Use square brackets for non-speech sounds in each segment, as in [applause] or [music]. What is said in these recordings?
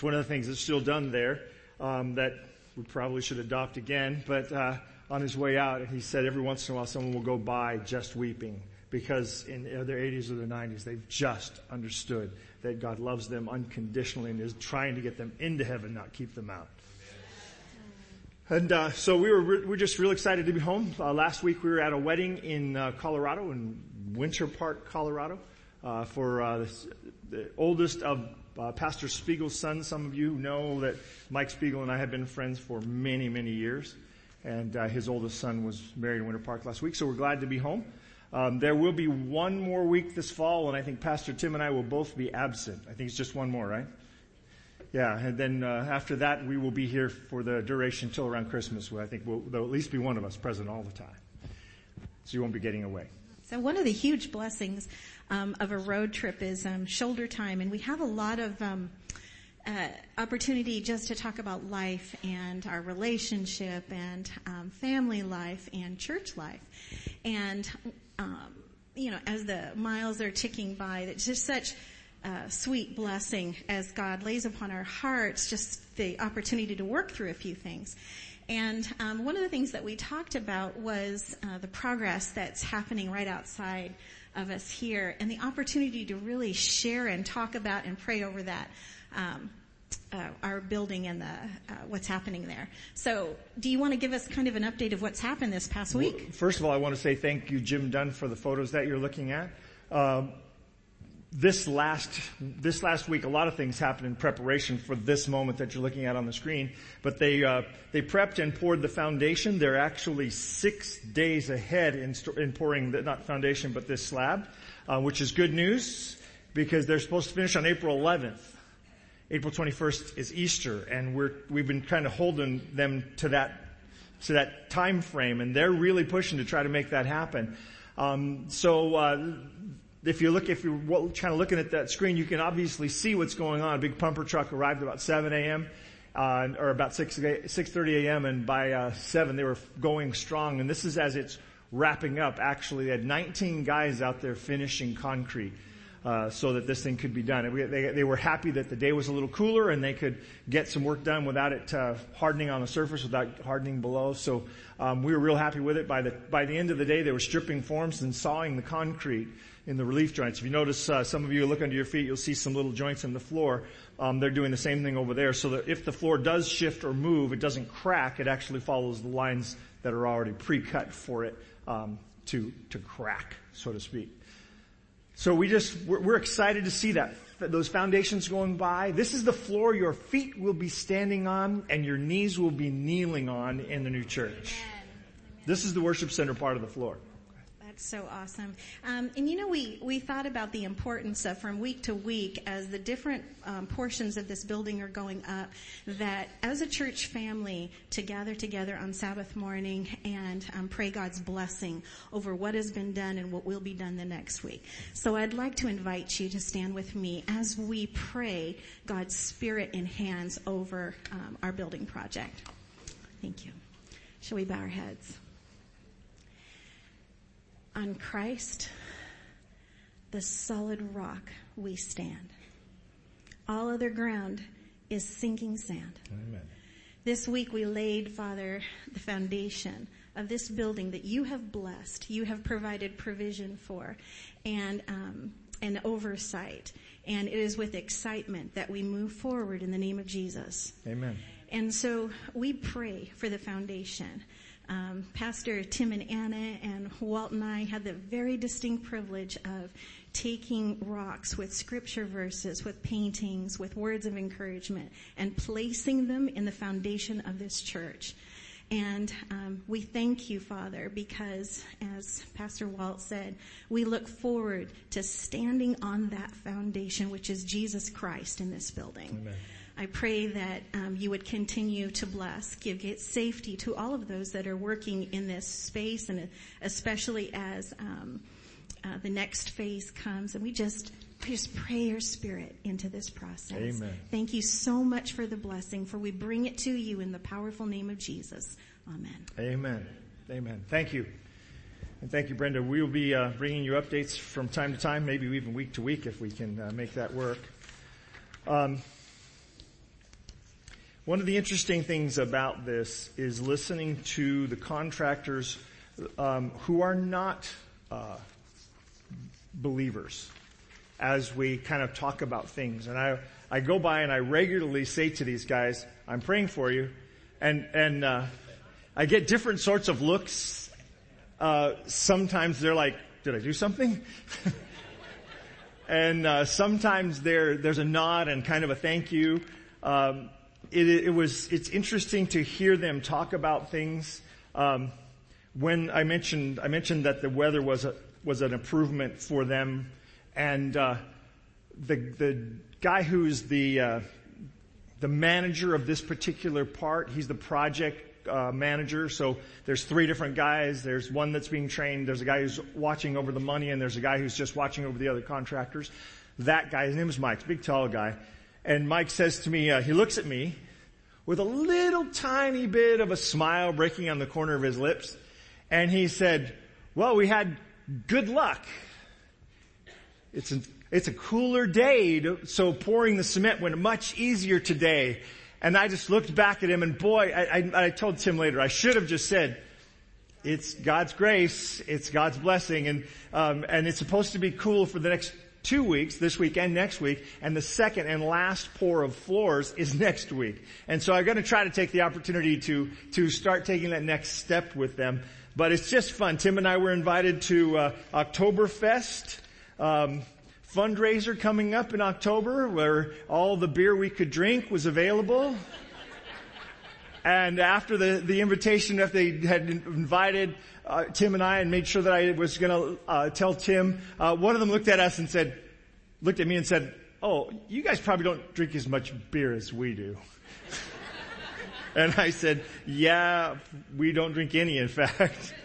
It's one of the things that's still done there um, that we probably should adopt again. But uh, on his way out, he said every once in a while someone will go by just weeping because in their 80s or their 90s they've just understood that God loves them unconditionally and is trying to get them into heaven, not keep them out. And uh, so we were re- we're just real excited to be home. Uh, last week we were at a wedding in uh, Colorado, in Winter Park, Colorado, uh, for uh, the oldest of uh, Pastor Spiegel's son. Some of you know that Mike Spiegel and I have been friends for many, many years, and his oldest son was married in Winter Park last week. So we're glad to be home. Um, there will be one more week this fall, and I think Pastor Tim and I will both be absent. I think it's just one more, right? Yeah, and then uh, after that, we will be here for the duration until around Christmas. Where I think we'll, there'll at least be one of us present all the time, so you won't be getting away. So one of the huge blessings um, of a road trip is um, shoulder time, and we have a lot of um, uh, opportunity just to talk about life and our relationship and um, family life and church life, and um, you know, as the miles are ticking by, it's just such uh, sweet blessing as God lays upon our hearts just the opportunity to work through a few things. And um, one of the things that we talked about was uh, the progress that's happening right outside of us here, and the opportunity to really share and talk about and pray over that. Um, uh, our building and the uh, what's happening there. So, do you want to give us kind of an update of what's happened this past week? Well, first of all, I want to say thank you, Jim Dunn, for the photos that you're looking at. Um, this last this last week, a lot of things happened in preparation for this moment that you're looking at on the screen. But they uh, they prepped and poured the foundation. They're actually six days ahead in, in pouring the, not foundation but this slab, uh, which is good news because they're supposed to finish on April 11th. April 21st is Easter, and we're we've been kind of holding them to that to that time frame, and they're really pushing to try to make that happen. Um, so uh, if you look, if you're kind of looking at that screen, you can obviously see what's going on. A big pumper truck arrived about 7 a.m. Uh, or about 6, 6.30 a.m. and by uh, 7 they were going strong. And this is as it's wrapping up. Actually, they had 19 guys out there finishing concrete. Uh, so that this thing could be done. They, they, were happy that the day was a little cooler and they could get some work done without it uh, hardening on the surface, without hardening below. So um, we were real happy with it. By the by the end of the day, they were stripping forms and sawing the concrete in the relief joints. If you notice, uh, some of you look under your feet, you'll see some little joints in the floor. Um, they're doing the same thing over there, so that if the floor does shift or move, it doesn't crack. It actually follows the lines that are already pre-cut for it um, to to crack, so to speak. So we just we're, we're excited to see that those foundations going by. This is the floor your feet will be standing on and your knees will be kneeling on in the new church. This is the worship center part of the floor so awesome. Um, and you know, we, we thought about the importance of from week to week as the different um, portions of this building are going up, that as a church family to gather together on Sabbath morning and um, pray God's blessing over what has been done and what will be done the next week. So I'd like to invite you to stand with me as we pray God's Spirit in hands over um, our building project. Thank you. Shall we bow our heads? On Christ, the solid rock, we stand. All other ground is sinking sand. Amen. This week we laid, Father, the foundation of this building that you have blessed, you have provided provision for, and um, and oversight. And it is with excitement that we move forward in the name of Jesus. Amen. And so we pray for the foundation um, Pastor Tim and Anna and Walt and I had the very distinct privilege of taking rocks with scripture verses, with paintings, with words of encouragement, and placing them in the foundation of this church. And um, we thank you, Father, because as Pastor Walt said, we look forward to standing on that foundation, which is Jesus Christ in this building. Amen. I pray that um, you would continue to bless, give safety to all of those that are working in this space, and especially as um, uh, the next phase comes. And we just just pray your spirit into this process. Amen. Thank you so much for the blessing, for we bring it to you in the powerful name of Jesus. Amen. Amen. Amen. Thank you. And thank you, Brenda. We will be uh, bringing you updates from time to time, maybe even week to week if we can uh, make that work. Um, one of the interesting things about this is listening to the contractors um, who are not uh, believers as we kind of talk about things. And I, I go by and I regularly say to these guys, I'm praying for you. And, and, uh, I get different sorts of looks. Uh, sometimes they're like, did I do something? [laughs] and, uh, sometimes there, there's a nod and kind of a thank you. Um, it, it, was, it's interesting to hear them talk about things. Um, when I mentioned, I mentioned that the weather was a, was an improvement for them and uh, the the guy who's the uh, the manager of this particular part, he's the project uh, manager. So there's three different guys. There's one that's being trained. There's a guy who's watching over the money, and there's a guy who's just watching over the other contractors. That guy, his name is Mike, big tall guy, and Mike says to me, uh, he looks at me with a little tiny bit of a smile breaking on the corner of his lips, and he said, "Well, we had good luck." It's, an, it's a cooler day, to, so pouring the cement went much easier today. And I just looked back at him and boy, I, I, I told Tim later, I should have just said, it's God's grace, it's God's blessing, and, um, and it's supposed to be cool for the next two weeks, this week and next week, and the second and last pour of floors is next week. And so I'm going to try to take the opportunity to, to start taking that next step with them. But it's just fun. Tim and I were invited to uh, Oktoberfest um, fundraiser coming up in October where all the beer we could drink was available. And after the, the invitation that they had invited uh, Tim and I and made sure that I was going to uh, tell Tim, uh, one of them looked at us and said, looked at me and said, "Oh, you guys probably don't drink as much beer as we do." [laughs] and I said, "Yeah, we don't drink any, in fact." [laughs]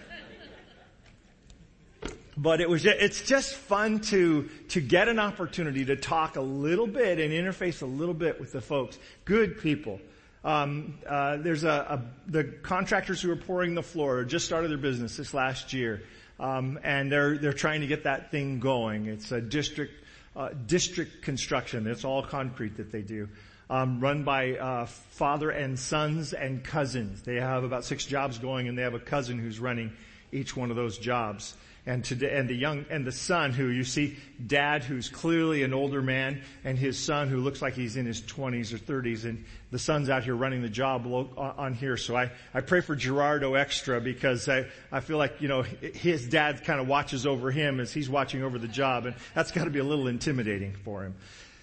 but it was it's just fun to to get an opportunity to talk a little bit and interface a little bit with the folks good people um, uh, there's a, a, the contractors who are pouring the floor just started their business this last year. Um, and they're they're trying to get that thing going. It's a district uh, district construction. It's all concrete that they do. Um, run by uh, father and sons and cousins. They have about six jobs going and they have a cousin who's running each one of those jobs and today, and the young, and the son who you see dad who's clearly an older man and his son who looks like he's in his 20s or 30s and the son's out here running the job on here. So I, I pray for Gerardo extra because I, I feel like, you know, his dad kind of watches over him as he's watching over the job and that's got to be a little intimidating for him.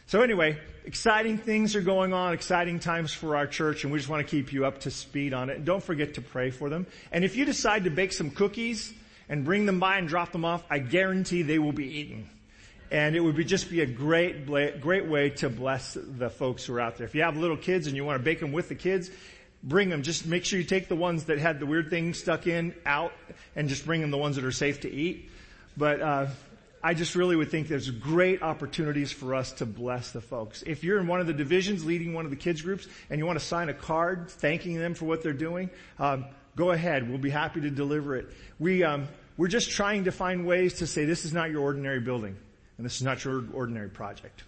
So anyway, exciting things are going on, exciting times for our church, and we just want to keep you up to speed on it. And don't forget to pray for them. And if you decide to bake some cookies, and bring them by and drop them off, I guarantee they will be eaten. And it would be just be a great, great way to bless the folks who are out there. If you have little kids and you want to bake them with the kids, bring them. Just make sure you take the ones that had the weird thing stuck in out and just bring them the ones that are safe to eat. But, uh, I just really would think there's great opportunities for us to bless the folks. If you're in one of the divisions leading one of the kids groups and you want to sign a card thanking them for what they're doing, um, go ahead. We'll be happy to deliver it. We, um, we're just trying to find ways to say this is not your ordinary building and this is not your ordinary project.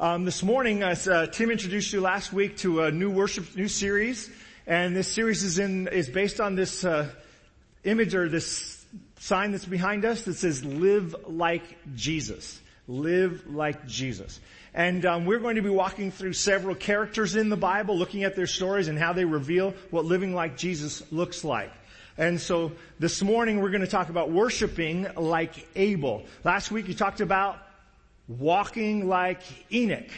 Um, this morning, as uh, Tim introduced you last week to a new worship, new series, and this series is in is based on this uh, image or this sign that's behind us that says "Live like Jesus." Live like Jesus. And um, we're going to be walking through several characters in the Bible, looking at their stories and how they reveal what living like Jesus looks like. And so this morning we're going to talk about worshiping like Abel. Last week you talked about walking like Enoch.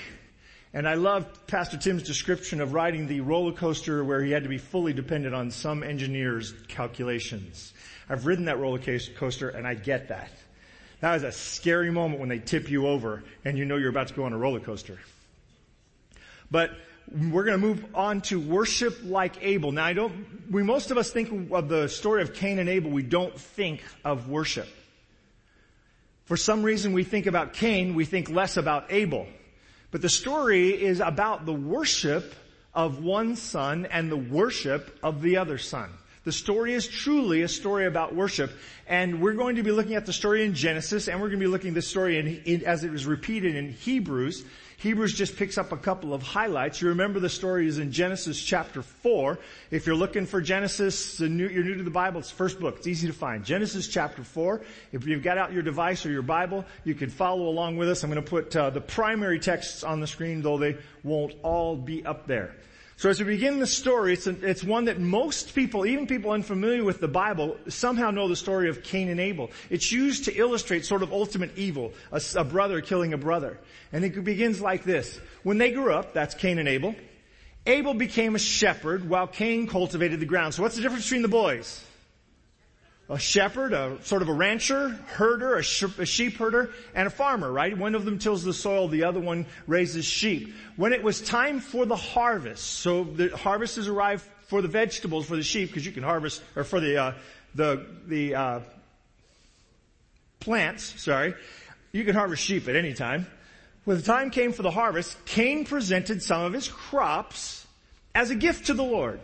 And I love Pastor Tim's description of riding the roller coaster where he had to be fully dependent on some engineer's calculations. I've ridden that roller coaster and I get that. That is a scary moment when they tip you over and you know you're about to go on a roller coaster. But we're going to move on to worship like Abel. Now I don't, we, most of us think of the story of Cain and Abel, we don't think of worship. For some reason we think about Cain, we think less about Abel. But the story is about the worship of one son and the worship of the other son. The story is truly a story about worship. And we're going to be looking at the story in Genesis and we're going to be looking at the story in, in, as it was repeated in Hebrews. Hebrews just picks up a couple of highlights. You remember the story is in Genesis chapter 4. If you're looking for Genesis, you're new to the Bible, it's the first book. It's easy to find. Genesis chapter 4. If you've got out your device or your Bible, you can follow along with us. I'm going to put uh, the primary texts on the screen, though they won't all be up there. So as we begin the story, it's, a, it's one that most people, even people unfamiliar with the Bible, somehow know the story of Cain and Abel. It's used to illustrate sort of ultimate evil, a, a brother killing a brother. And it begins like this. When they grew up, that's Cain and Abel, Abel became a shepherd while Cain cultivated the ground. So what's the difference between the boys? A shepherd, a sort of a rancher, herder, a, sh- a, sheep herder, and a farmer, right? One of them tills the soil, the other one raises sheep. When it was time for the harvest, so the harvest has arrived for the vegetables, for the sheep, because you can harvest, or for the, uh, the, the, uh, plants, sorry, you can harvest sheep at any time. When the time came for the harvest, Cain presented some of his crops as a gift to the Lord.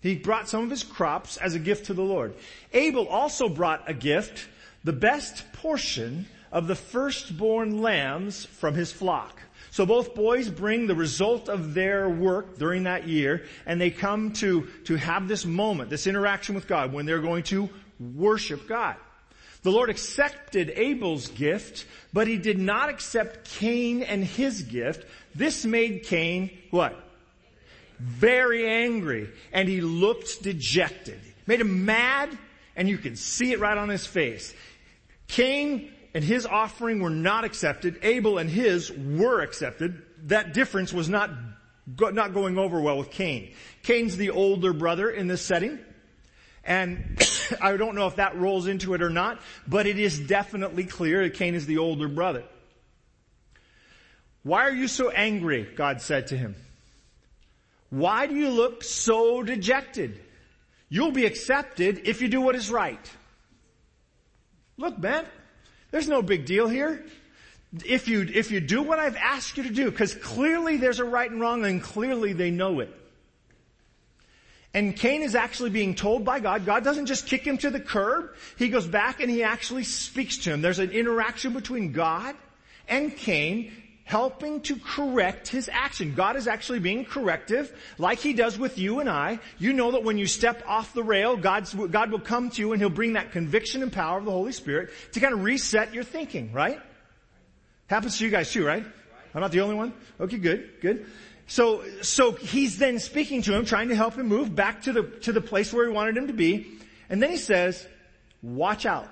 He brought some of his crops as a gift to the Lord. Abel also brought a gift, the best portion of the firstborn lambs from his flock. So both boys bring the result of their work during that year, and they come to, to have this moment, this interaction with God, when they're going to worship God. The Lord accepted Abel's gift, but he did not accept Cain and his gift. This made Cain, what? Very angry, and he looked dejected. Made him mad, and you can see it right on his face. Cain and his offering were not accepted. Abel and his were accepted. That difference was not, not going over well with Cain. Cain's the older brother in this setting. And [coughs] I don't know if that rolls into it or not, but it is definitely clear that Cain is the older brother. Why are you so angry? God said to him. Why do you look so dejected? You'll be accepted if you do what is right. Look, man, there's no big deal here. If you, if you do what I've asked you to do, because clearly there's a right and wrong and clearly they know it. And Cain is actually being told by God, God doesn't just kick him to the curb. He goes back and he actually speaks to him. There's an interaction between God and Cain helping to correct his action. God is actually being corrective, like he does with you and I. You know that when you step off the rail, God's, God will come to you and he'll bring that conviction and power of the Holy Spirit to kind of reset your thinking, right? Happens to you guys too, right? I'm not the only one? Okay, good, good. So, so he's then speaking to him, trying to help him move back to the, to the place where he wanted him to be. And then he says, watch out.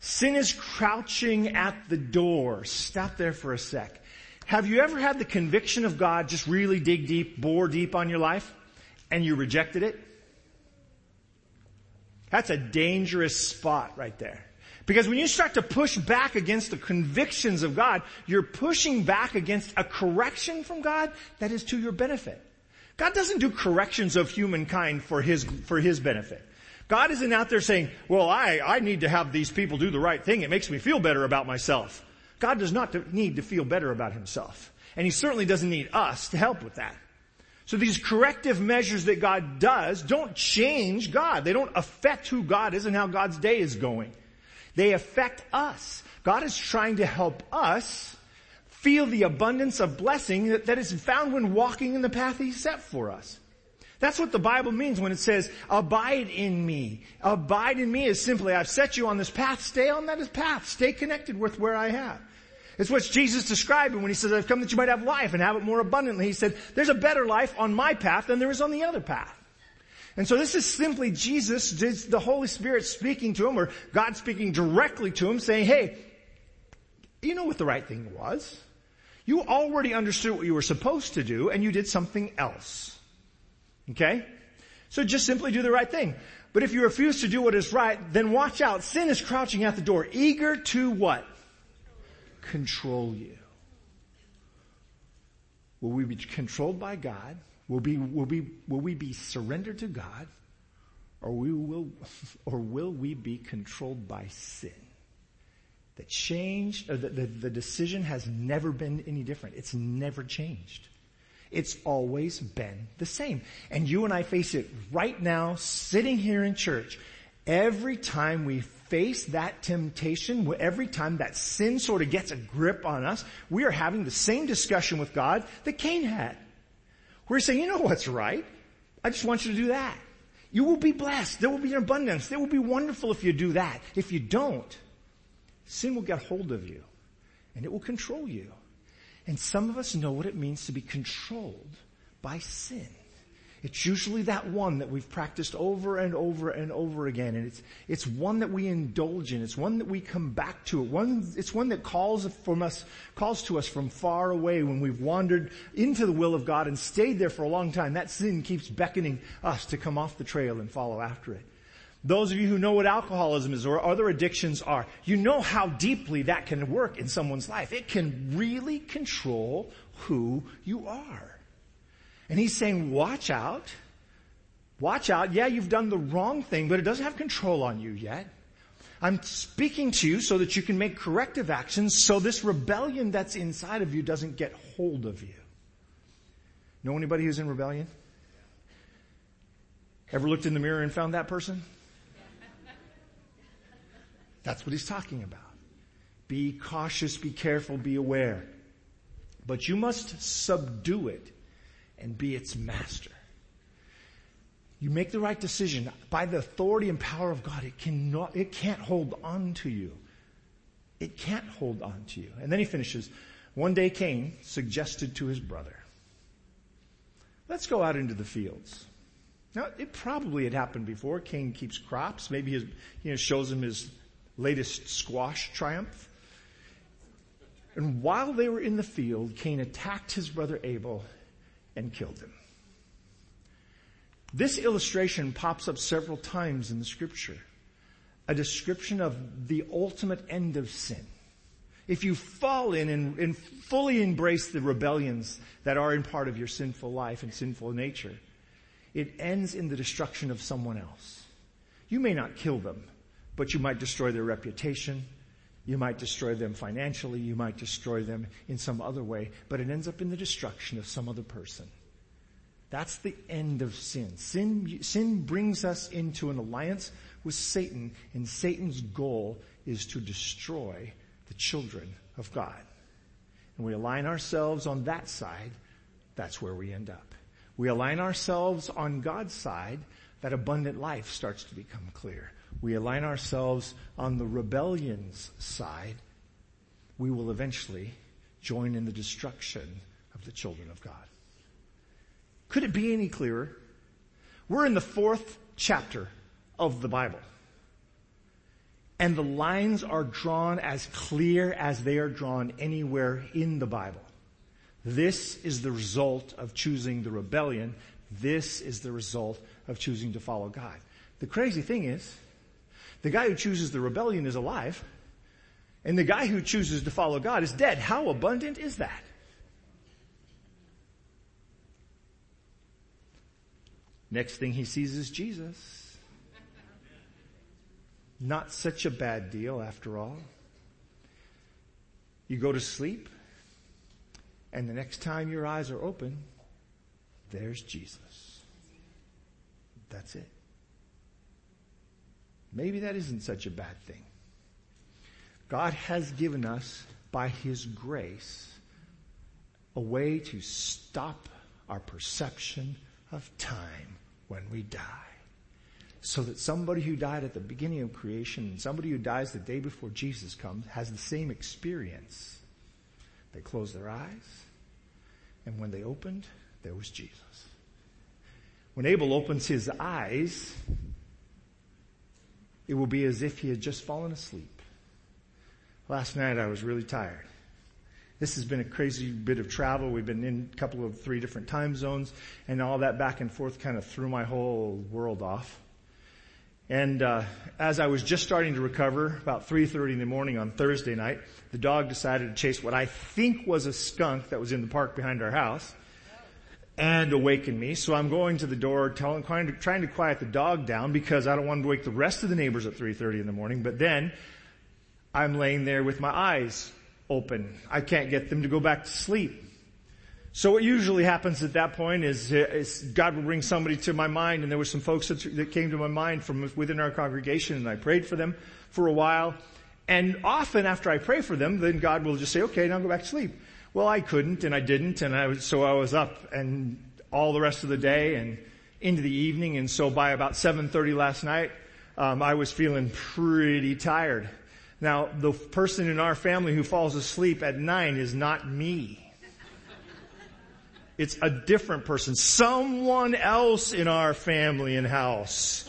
Sin is crouching at the door. Stop there for a sec. Have you ever had the conviction of God just really dig deep, bore deep on your life, and you rejected it? That's a dangerous spot right there. Because when you start to push back against the convictions of God, you're pushing back against a correction from God that is to your benefit. God doesn't do corrections of humankind for his, for his benefit. God isn't out there saying, well, I, I need to have these people do the right thing. It makes me feel better about myself. God does not need to feel better about himself. And he certainly doesn't need us to help with that. So these corrective measures that God does don't change God. They don't affect who God is and how God's day is going. They affect us. God is trying to help us feel the abundance of blessing that, that is found when walking in the path He set for us. That's what the Bible means when it says, abide in me. Abide in me is simply, I've set you on this path, stay on that path, stay connected with where I have. It's what Jesus described when he says, I've come that you might have life and have it more abundantly. He said, there's a better life on my path than there is on the other path. And so this is simply Jesus, the Holy Spirit speaking to him or God speaking directly to him saying, hey, you know what the right thing was. You already understood what you were supposed to do and you did something else. Okay? So just simply do the right thing. But if you refuse to do what is right, then watch out. Sin is crouching at the door, eager to what? control you? Will we be controlled by God? Will, be, will, be, will we be surrendered to God? Or, we will, [laughs] or will we be controlled by sin? The change, the, the, the decision has never been any different. It's never changed. It's always been the same. And you and I face it right now, sitting here in church. Every time we face that temptation, every time that sin sort of gets a grip on us, we are having the same discussion with God that Cain had. We're saying, you know what's right? I just want you to do that. You will be blessed. There will be an abundance. It will be wonderful if you do that. If you don't, sin will get hold of you and it will control you. And some of us know what it means to be controlled by sin. It's usually that one that we've practiced over and over and over again. And it's, it's one that we indulge in. It's one that we come back to. One, it's one that calls from us, calls to us from far away when we've wandered into the will of God and stayed there for a long time. That sin keeps beckoning us to come off the trail and follow after it. Those of you who know what alcoholism is or other addictions are, you know how deeply that can work in someone's life. It can really control who you are. And he's saying, watch out. Watch out. Yeah, you've done the wrong thing, but it doesn't have control on you yet. I'm speaking to you so that you can make corrective actions so this rebellion that's inside of you doesn't get hold of you. Know anybody who's in rebellion? Ever looked in the mirror and found that person? That's what he's talking about. Be cautious, be careful, be aware. But you must subdue it and be its master. You make the right decision by the authority and power of God. It cannot, it can't hold on to you. It can't hold on to you. And then he finishes, one day Cain suggested to his brother, let's go out into the fields. Now, it probably had happened before. Cain keeps crops. Maybe his, you know, shows him his latest squash triumph. And while they were in the field, Cain attacked his brother Abel and killed him. This illustration pops up several times in the scripture. A description of the ultimate end of sin. If you fall in and, and, fully embrace the rebellions that are in part of your sinful life and sinful nature, it ends in the destruction of someone else. You may not kill them, but you might destroy their reputation. You might destroy them financially. You might destroy them in some other way, but it ends up in the destruction of some other person. That's the end of sin. Sin, sin brings us into an alliance with Satan, and Satan's goal is to destroy the children of God. And we align ourselves on that side, that's where we end up. We align ourselves on God's side, that abundant life starts to become clear. We align ourselves on the rebellion's side, we will eventually join in the destruction of the children of God. Could it be any clearer? We're in the fourth chapter of the Bible. And the lines are drawn as clear as they are drawn anywhere in the Bible. This is the result of choosing the rebellion. This is the result of choosing to follow God. The crazy thing is, the guy who chooses the rebellion is alive, and the guy who chooses to follow God is dead. How abundant is that? Next thing he sees is Jesus. Not such a bad deal after all. You go to sleep, and the next time your eyes are open, there's Jesus. That's it. Maybe that isn't such a bad thing. God has given us, by His grace, a way to stop our perception of time when we die. So that somebody who died at the beginning of creation and somebody who dies the day before Jesus comes has the same experience. They closed their eyes, and when they opened, there was Jesus. When Abel opens his eyes, it will be as if he had just fallen asleep. Last night I was really tired. This has been a crazy bit of travel. We've been in a couple of three different time zones and all that back and forth kind of threw my whole world off. And uh, as I was just starting to recover, about 3.30 in the morning on Thursday night, the dog decided to chase what I think was a skunk that was in the park behind our house and awaken me. So I'm going to the door, telling, trying to, trying to quiet the dog down because I don't want to wake the rest of the neighbors at 3.30 in the morning. But then I'm laying there with my eyes open. I can't get them to go back to sleep. So what usually happens at that point is, is, God will bring somebody to my mind, and there were some folks that, that came to my mind from within our congregation, and I prayed for them for a while. And often after I pray for them, then God will just say, okay, now go back to sleep. Well, I couldn't, and I didn't, and I was, so I was up and all the rest of the day and into the evening, and so by about 7.30 last night, um, I was feeling pretty tired. Now, the person in our family who falls asleep at nine is not me. It's a different person. Someone else in our family and house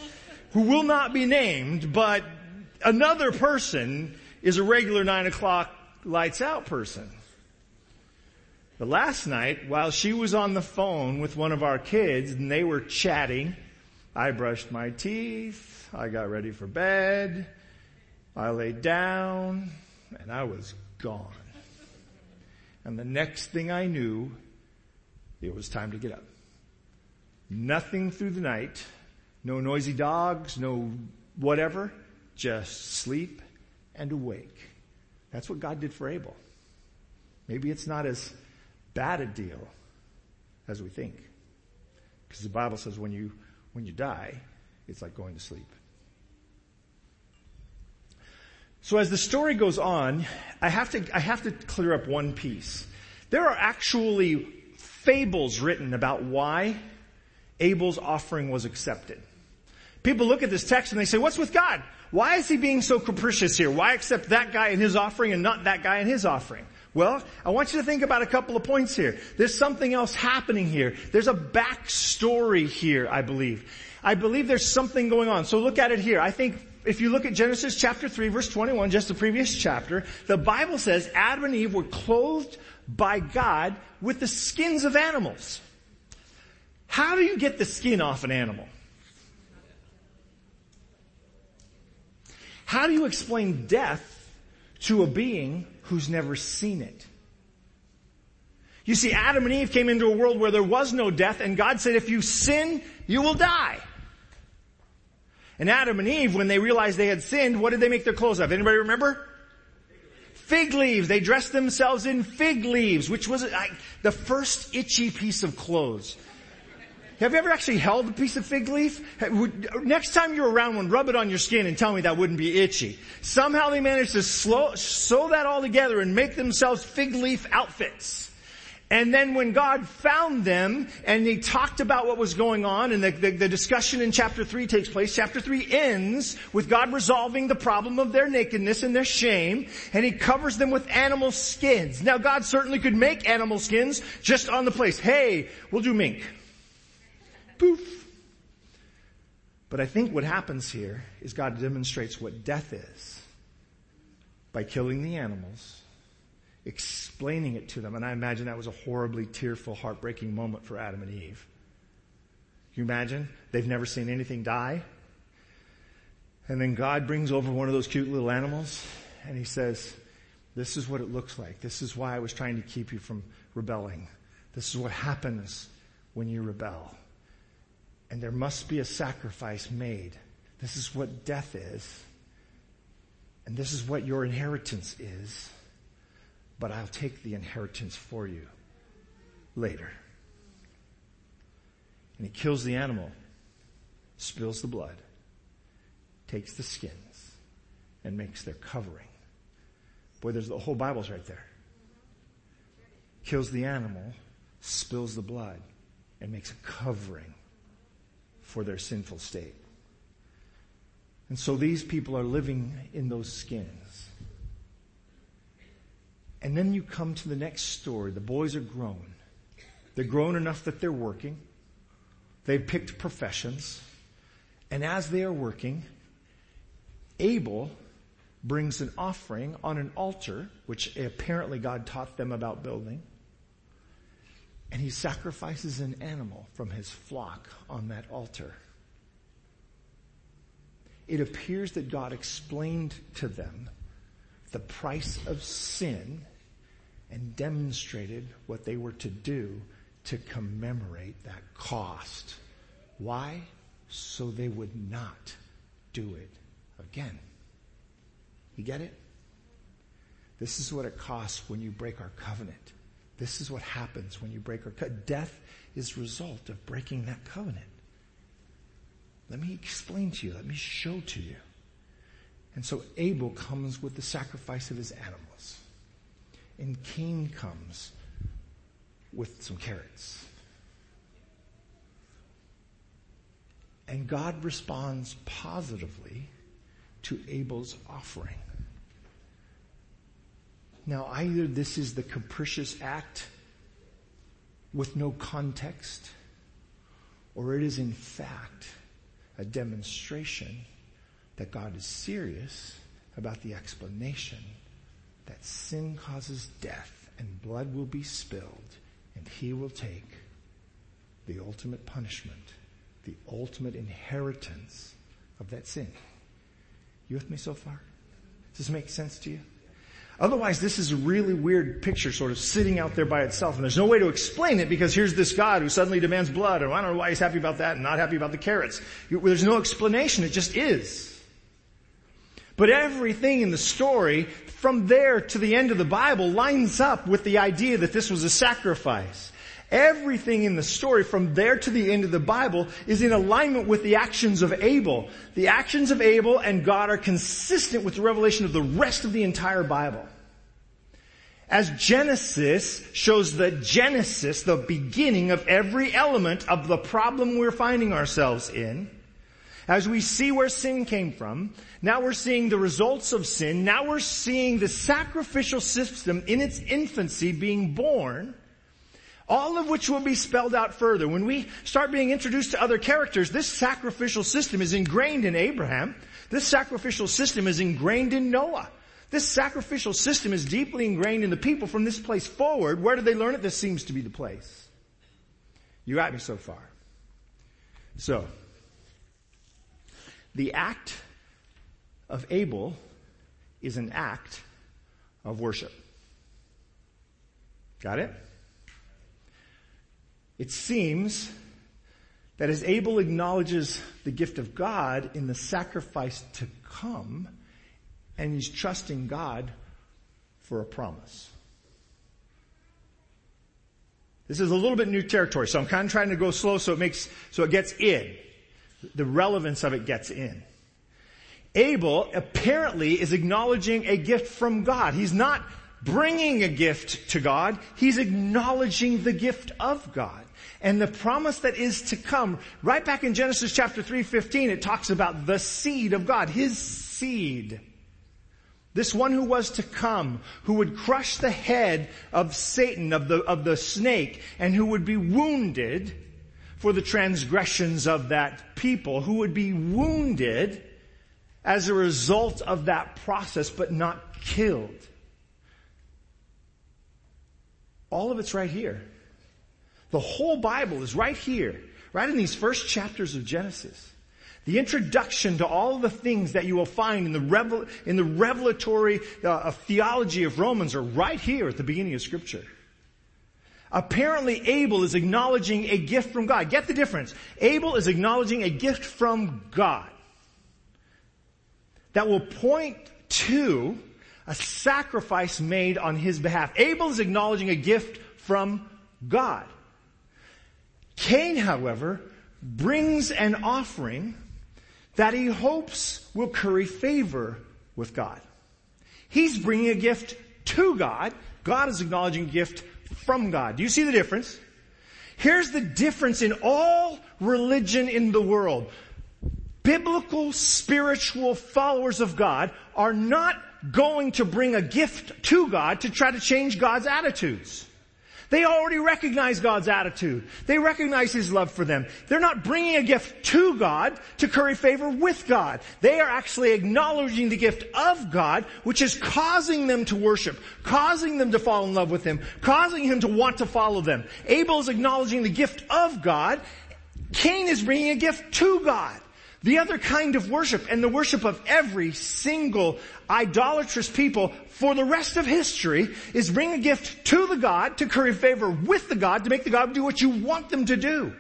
who will not be named, but another person is a regular nine o'clock lights out person. But last night, while she was on the phone with one of our kids and they were chatting, I brushed my teeth, I got ready for bed, I laid down, and I was gone. And the next thing I knew, it was time to get up. Nothing through the night, no noisy dogs, no whatever, just sleep and awake. That's what God did for Abel. Maybe it's not as bad a deal as we think. Because the Bible says when you, when you die, it's like going to sleep. So as the story goes on, I have to, I have to clear up one piece. There are actually fables written about why Abel's offering was accepted. People look at this text and they say, what's with God? Why is he being so capricious here? Why accept that guy and his offering and not that guy and his offering? Well, I want you to think about a couple of points here. There's something else happening here. There's a backstory here, I believe. I believe there's something going on. So look at it here. I think if you look at Genesis chapter 3 verse 21, just the previous chapter, the Bible says Adam and Eve were clothed by God with the skins of animals. How do you get the skin off an animal? How do you explain death to a being who's never seen it? You see, Adam and Eve came into a world where there was no death and God said, if you sin, you will die. And Adam and Eve, when they realized they had sinned, what did they make their clothes of? Anybody remember? fig leaves. They dressed themselves in fig leaves, which was like, the first itchy piece of clothes. Have you ever actually held a piece of fig leaf? Next time you're around one, rub it on your skin and tell me that wouldn't be itchy. Somehow they managed to slow, sew that all together and make themselves fig leaf outfits. And then when God found them and he talked about what was going on and the, the, the, discussion in chapter 3 takes place, chapter 3 ends with God resolving the problem of their nakedness and their shame and he covers them with animal skins. Now God certainly could make animal skins just on the place. Hey, we'll do mink. Poof. But I think what happens here is God demonstrates what death is by killing the animals explaining it to them. And I imagine that was a horribly tearful, heartbreaking moment for Adam and Eve. You imagine? They've never seen anything die. And then God brings over one of those cute little animals and he says, this is what it looks like. This is why I was trying to keep you from rebelling. This is what happens when you rebel. And there must be a sacrifice made. This is what death is. And this is what your inheritance is but I'll take the inheritance for you later. And he kills the animal, spills the blood, takes the skins, and makes their covering. Boy, there's the whole Bible's right there. Kills the animal, spills the blood, and makes a covering for their sinful state. And so these people are living in those skins. And then you come to the next story. The boys are grown. They're grown enough that they're working. They've picked professions. And as they are working, Abel brings an offering on an altar, which apparently God taught them about building. And he sacrifices an animal from his flock on that altar. It appears that God explained to them the price of sin and demonstrated what they were to do to commemorate that cost. Why? So they would not do it again. You get it? This is what it costs when you break our covenant. This is what happens when you break our covenant. Death is the result of breaking that covenant. Let me explain to you. Let me show to you. And so Abel comes with the sacrifice of his animals. And Cain comes with some carrots. And God responds positively to Abel's offering. Now, either this is the capricious act with no context, or it is in fact a demonstration that God is serious about the explanation that sin causes death and blood will be spilled and he will take the ultimate punishment, the ultimate inheritance of that sin. You with me so far? Does this make sense to you? Otherwise, this is a really weird picture sort of sitting out there by itself, and there's no way to explain it because here's this God who suddenly demands blood, and I don't know why he's happy about that and not happy about the carrots. There's no explanation, it just is. But everything in the story, from there to the end of the Bible, lines up with the idea that this was a sacrifice. Everything in the story from there to the end of the Bible is in alignment with the actions of Abel. The actions of Abel and God are consistent with the revelation of the rest of the entire Bible. As Genesis shows the genesis, the beginning of every element of the problem we're finding ourselves in, as we see where sin came from, now we're seeing the results of sin, now we're seeing the sacrificial system in its infancy being born, all of which will be spelled out further. When we start being introduced to other characters, this sacrificial system is ingrained in Abraham. This sacrificial system is ingrained in Noah. This sacrificial system is deeply ingrained in the people from this place forward. Where did they learn it? This seems to be the place. You got me so far. So, the act of Abel is an act of worship. Got it? It seems that as Abel acknowledges the gift of God in the sacrifice to come, and he's trusting God for a promise. This is a little bit new territory, so I'm kind of trying to go slow so it makes, so it gets in. The relevance of it gets in. Abel apparently is acknowledging a gift from God. He's not bringing a gift to God. He's acknowledging the gift of God. And the promise that is to come, right back in Genesis chapter 3:15, it talks about the seed of God, his seed. This one who was to come, who would crush the head of Satan, of the, of the snake, and who would be wounded for the transgressions of that people, who would be wounded as a result of that process, but not killed. All of it's right here. The whole Bible is right here, right in these first chapters of Genesis. The introduction to all the things that you will find in the, revel, in the revelatory uh, theology of Romans are right here at the beginning of scripture. Apparently Abel is acknowledging a gift from God. Get the difference. Abel is acknowledging a gift from God that will point to a sacrifice made on his behalf. Abel is acknowledging a gift from God. Cain, however, brings an offering that he hopes will curry favor with God. He's bringing a gift to God. God is acknowledging a gift from God. Do you see the difference? Here's the difference in all religion in the world. Biblical spiritual followers of God are not going to bring a gift to God to try to change God's attitudes. They already recognize God's attitude. They recognize His love for them. They're not bringing a gift to God to curry favor with God. They are actually acknowledging the gift of God, which is causing them to worship, causing them to fall in love with Him, causing Him to want to follow them. Abel is acknowledging the gift of God. Cain is bringing a gift to God. The other kind of worship and the worship of every single idolatrous people for the rest of history is bring a gift to the God to curry favor with the God to make the God do what you want them to do.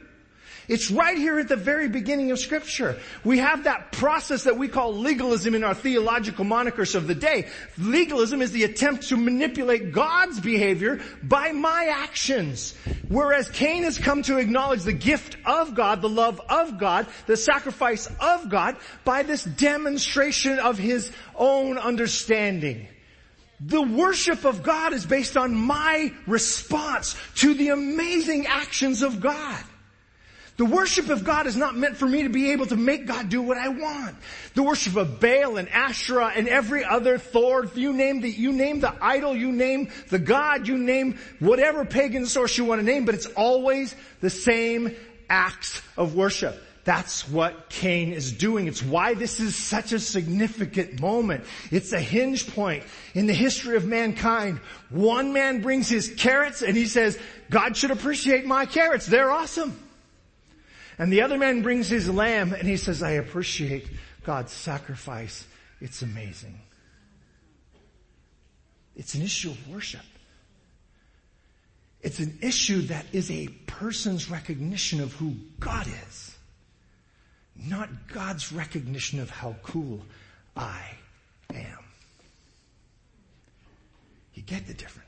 It's right here at the very beginning of scripture. We have that process that we call legalism in our theological monikers of the day. Legalism is the attempt to manipulate God's behavior by my actions. Whereas Cain has come to acknowledge the gift of God, the love of God, the sacrifice of God by this demonstration of his own understanding. The worship of God is based on my response to the amazing actions of God. The worship of God is not meant for me to be able to make God do what I want. The worship of Baal and Asherah and every other Thor, you name the, you name the idol, you name the God, you name whatever pagan source you want to name, but it's always the same acts of worship. That's what Cain is doing. It's why this is such a significant moment. It's a hinge point in the history of mankind. One man brings his carrots and he says, God should appreciate my carrots. They're awesome. And the other man brings his lamb and he says, I appreciate God's sacrifice. It's amazing. It's an issue of worship. It's an issue that is a person's recognition of who God is, not God's recognition of how cool I am. You get the difference.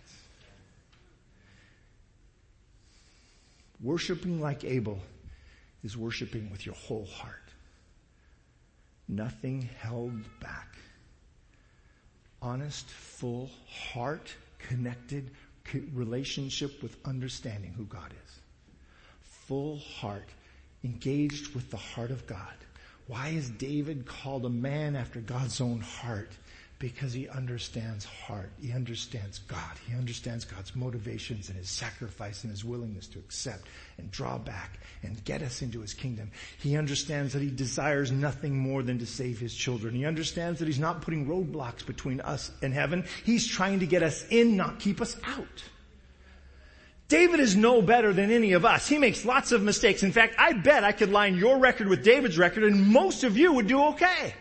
Worshipping like Abel is worshiping with your whole heart. Nothing held back. Honest, full heart connected relationship with understanding who God is. Full heart engaged with the heart of God. Why is David called a man after God's own heart? Because he understands heart. He understands God. He understands God's motivations and his sacrifice and his willingness to accept and draw back and get us into his kingdom. He understands that he desires nothing more than to save his children. He understands that he's not putting roadblocks between us and heaven. He's trying to get us in, not keep us out. David is no better than any of us. He makes lots of mistakes. In fact, I bet I could line your record with David's record and most of you would do okay.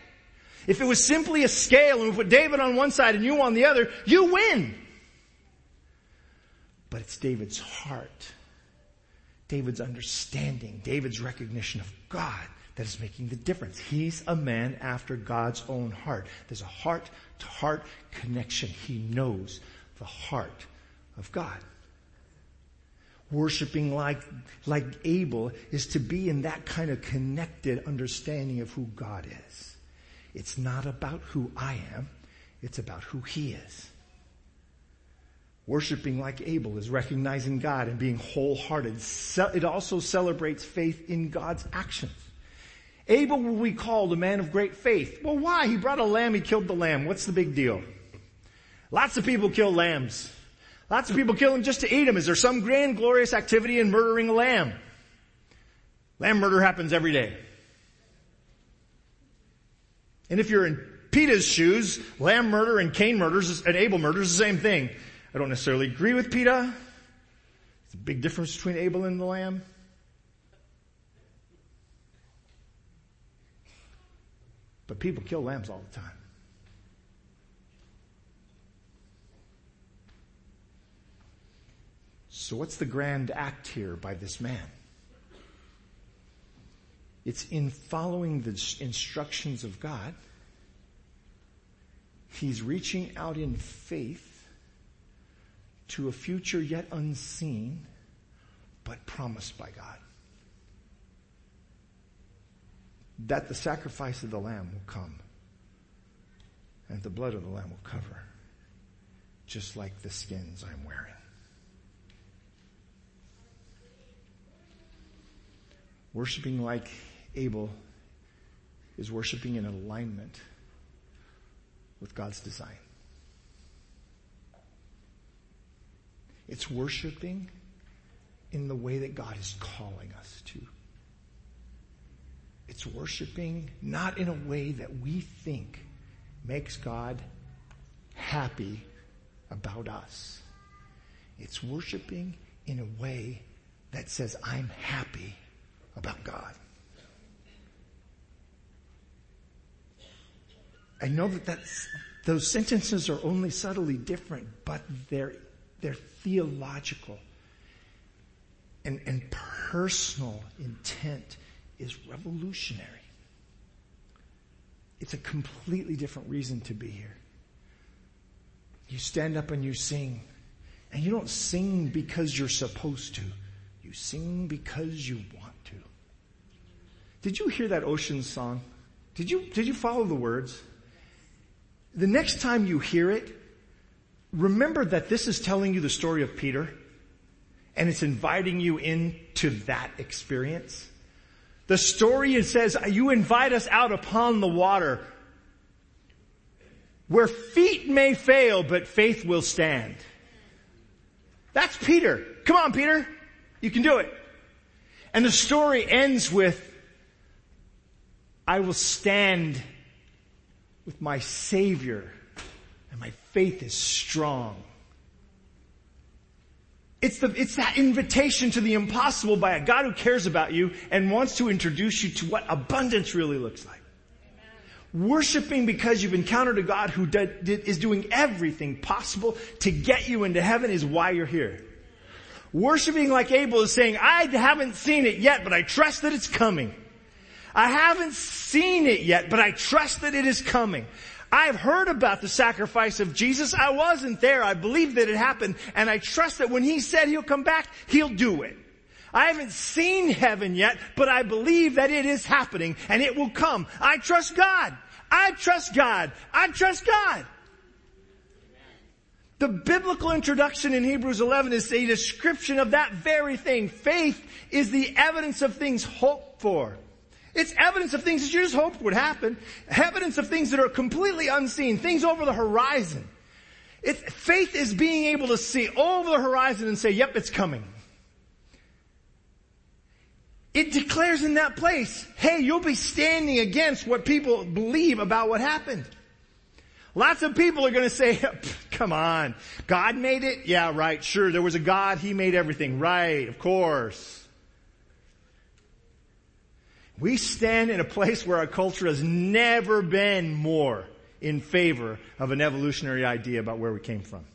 If it was simply a scale and we put David on one side and you on the other, you win. But it's David's heart, David's understanding, David's recognition of God that is making the difference. He's a man after God's own heart. There's a heart to heart connection. He knows the heart of God. Worshipping like, like Abel is to be in that kind of connected understanding of who God is. It's not about who I am, it's about who He is. Worshipping like Abel is recognizing God and being wholehearted. It also celebrates faith in God's actions. Abel will be called a man of great faith. Well, why? He brought a lamb, he killed the lamb. What's the big deal? Lots of people kill lambs. Lots of people kill them just to eat them. Is there some grand glorious activity in murdering a lamb? Lamb murder happens every day. And if you're in PETA's shoes, lamb murder and Cain murders and Abel murders is the same thing. I don't necessarily agree with Peter. There's a big difference between Abel and the lamb. But people kill lambs all the time. So what's the grand act here by this man? It's in following the instructions of God. He's reaching out in faith to a future yet unseen, but promised by God. That the sacrifice of the Lamb will come and the blood of the Lamb will cover, just like the skins I'm wearing. Worshipping like Abel is worshiping in alignment with God's design. It's worshiping in the way that God is calling us to. It's worshiping not in a way that we think makes God happy about us. It's worshiping in a way that says, I'm happy about God. I know that that's, those sentences are only subtly different, but they're, they're theological. and, and personal intent is revolutionary. It's a completely different reason to be here. You stand up and you sing. And you don't sing because you're supposed to. You sing because you want to. Did you hear that ocean song? Did you, did you follow the words? The next time you hear it, remember that this is telling you the story of Peter and it's inviting you into that experience. The story it says, you invite us out upon the water where feet may fail, but faith will stand. That's Peter. Come on, Peter. You can do it. And the story ends with, I will stand with my Savior and my faith is strong. It's the, it's that invitation to the impossible by a God who cares about you and wants to introduce you to what abundance really looks like. Worshipping because you've encountered a God who did, did, is doing everything possible to get you into heaven is why you're here. Worshipping like Abel is saying, I haven't seen it yet, but I trust that it's coming. I haven't seen it yet, but I trust that it is coming. I've heard about the sacrifice of Jesus. I wasn't there. I believe that it happened. And I trust that when He said He'll come back, He'll do it. I haven't seen heaven yet, but I believe that it is happening and it will come. I trust God. I trust God. I trust God. The biblical introduction in Hebrews 11 is a description of that very thing. Faith is the evidence of things hoped for. It's evidence of things that you just hoped would happen. Evidence of things that are completely unseen. Things over the horizon. It's, faith is being able to see over the horizon and say, yep, it's coming. It declares in that place, hey, you'll be standing against what people believe about what happened. Lots of people are going to say, [laughs] come on, God made it? Yeah, right, sure, there was a God, He made everything. Right, of course. We stand in a place where our culture has never been more in favor of an evolutionary idea about where we came from.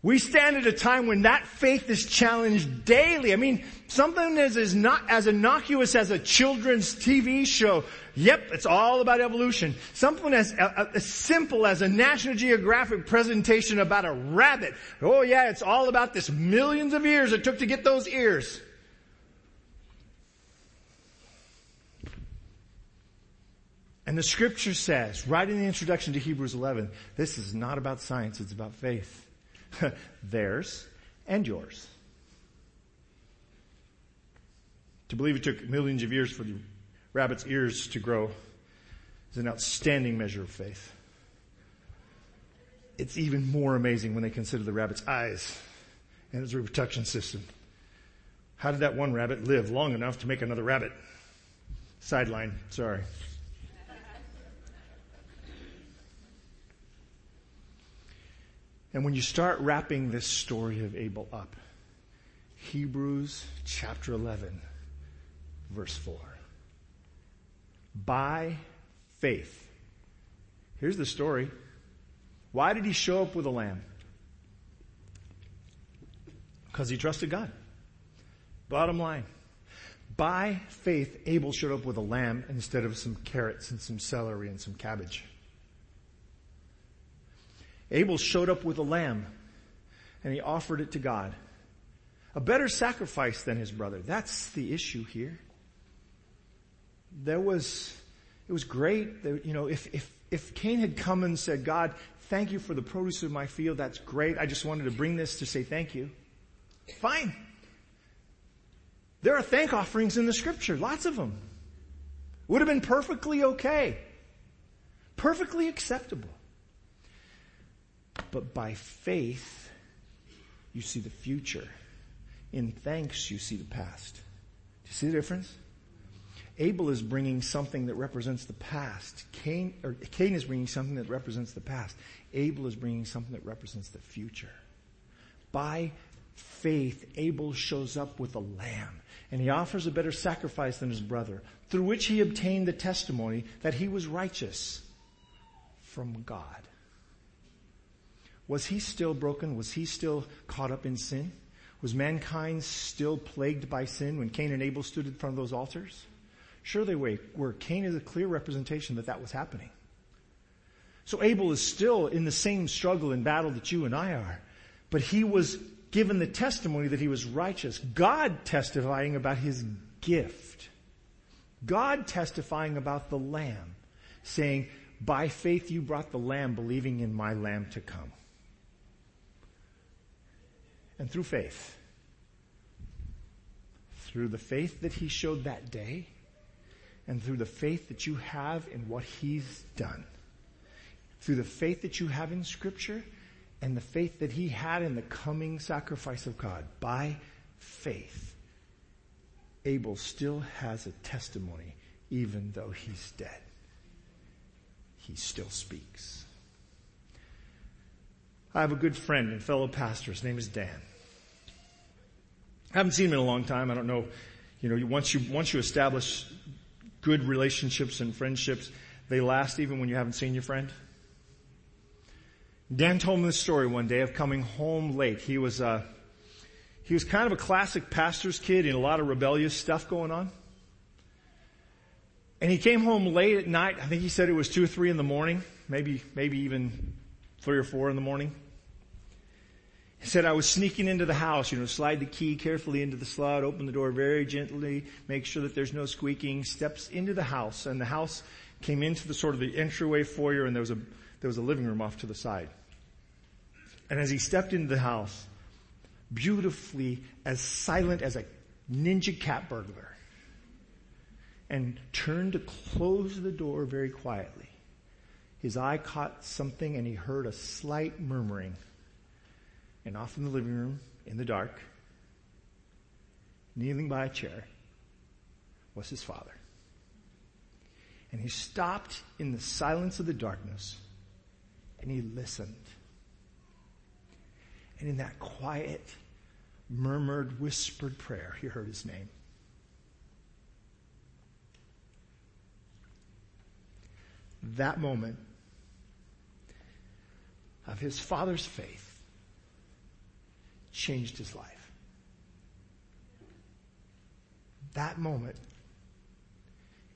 We stand at a time when that faith is challenged daily. I mean, something as is not as innocuous as a children's TV show. Yep, it's all about evolution. Something as, as simple as a National Geographic presentation about a rabbit. Oh yeah, it's all about this millions of years it took to get those ears. And the scripture says, right in the introduction to Hebrews 11, this is not about science, it's about faith. [laughs] Theirs and yours. To believe it took millions of years for the rabbit's ears to grow is an outstanding measure of faith. It's even more amazing when they consider the rabbit's eyes and its reproduction system. How did that one rabbit live long enough to make another rabbit? Sideline, sorry. And when you start wrapping this story of Abel up, Hebrews chapter 11, verse 4. By faith. Here's the story. Why did he show up with a lamb? Because he trusted God. Bottom line. By faith, Abel showed up with a lamb instead of some carrots and some celery and some cabbage. Abel showed up with a lamb and he offered it to God. A better sacrifice than his brother. That's the issue here. There was, it was great. You know, if, if, if Cain had come and said, God, thank you for the produce of my field. That's great. I just wanted to bring this to say thank you. Fine. There are thank offerings in the scripture. Lots of them. Would have been perfectly okay. Perfectly acceptable. But by faith, you see the future. In thanks, you see the past. Do you see the difference? Abel is bringing something that represents the past. Cain, or Cain is bringing something that represents the past. Abel is bringing something that represents the future. By faith, Abel shows up with a lamb and he offers a better sacrifice than his brother, through which he obtained the testimony that he was righteous from God. Was he still broken? Was he still caught up in sin? Was mankind still plagued by sin when Cain and Abel stood in front of those altars? Sure they were. Cain is a clear representation that that was happening. So Abel is still in the same struggle and battle that you and I are. But he was given the testimony that he was righteous. God testifying about his gift. God testifying about the lamb. Saying, by faith you brought the lamb, believing in my lamb to come. And through faith, through the faith that he showed that day, and through the faith that you have in what he's done, through the faith that you have in scripture, and the faith that he had in the coming sacrifice of God, by faith, Abel still has a testimony even though he's dead he still speaks. I have a good friend and fellow pastor. His name is Dan. I haven't seen him in a long time. I don't know. You know, once you, once you establish good relationships and friendships, they last even when you haven't seen your friend. Dan told me this story one day of coming home late. He was, uh, he was kind of a classic pastor's kid and a lot of rebellious stuff going on. And he came home late at night. I think he said it was two or three in the morning, maybe, maybe even three or four in the morning. He said, I was sneaking into the house, you know, slide the key carefully into the slot, open the door very gently, make sure that there's no squeaking, steps into the house, and the house came into the sort of the entryway foyer, and there was a, there was a living room off to the side. And as he stepped into the house, beautifully as silent as a ninja cat burglar, and turned to close the door very quietly. His eye caught something and he heard a slight murmuring. And off in the living room, in the dark, kneeling by a chair, was his father. And he stopped in the silence of the darkness and he listened. And in that quiet, murmured, whispered prayer, he heard his name. that moment of his father's faith changed his life. That moment,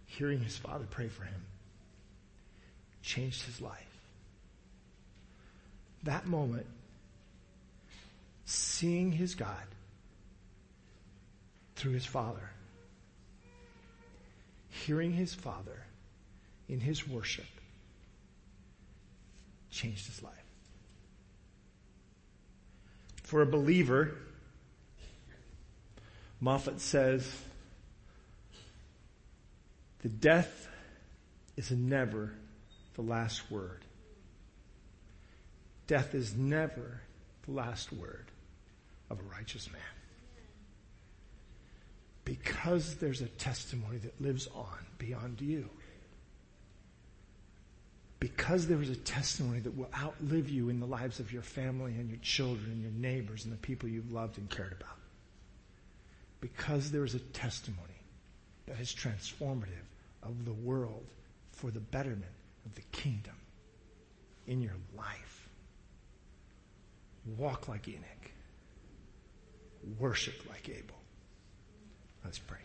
hearing his father pray for him, changed his life. That moment, seeing his God through his father, hearing his father in his worship changed his life. For a believer, Moffatt says, the death is never the last word. Death is never the last word of a righteous man. Because there's a testimony that lives on beyond you because there is a testimony that will outlive you in the lives of your family and your children and your neighbors and the people you've loved and cared about. Because there is a testimony that is transformative of the world for the betterment of the kingdom in your life. Walk like Enoch. Worship like Abel. Let's pray.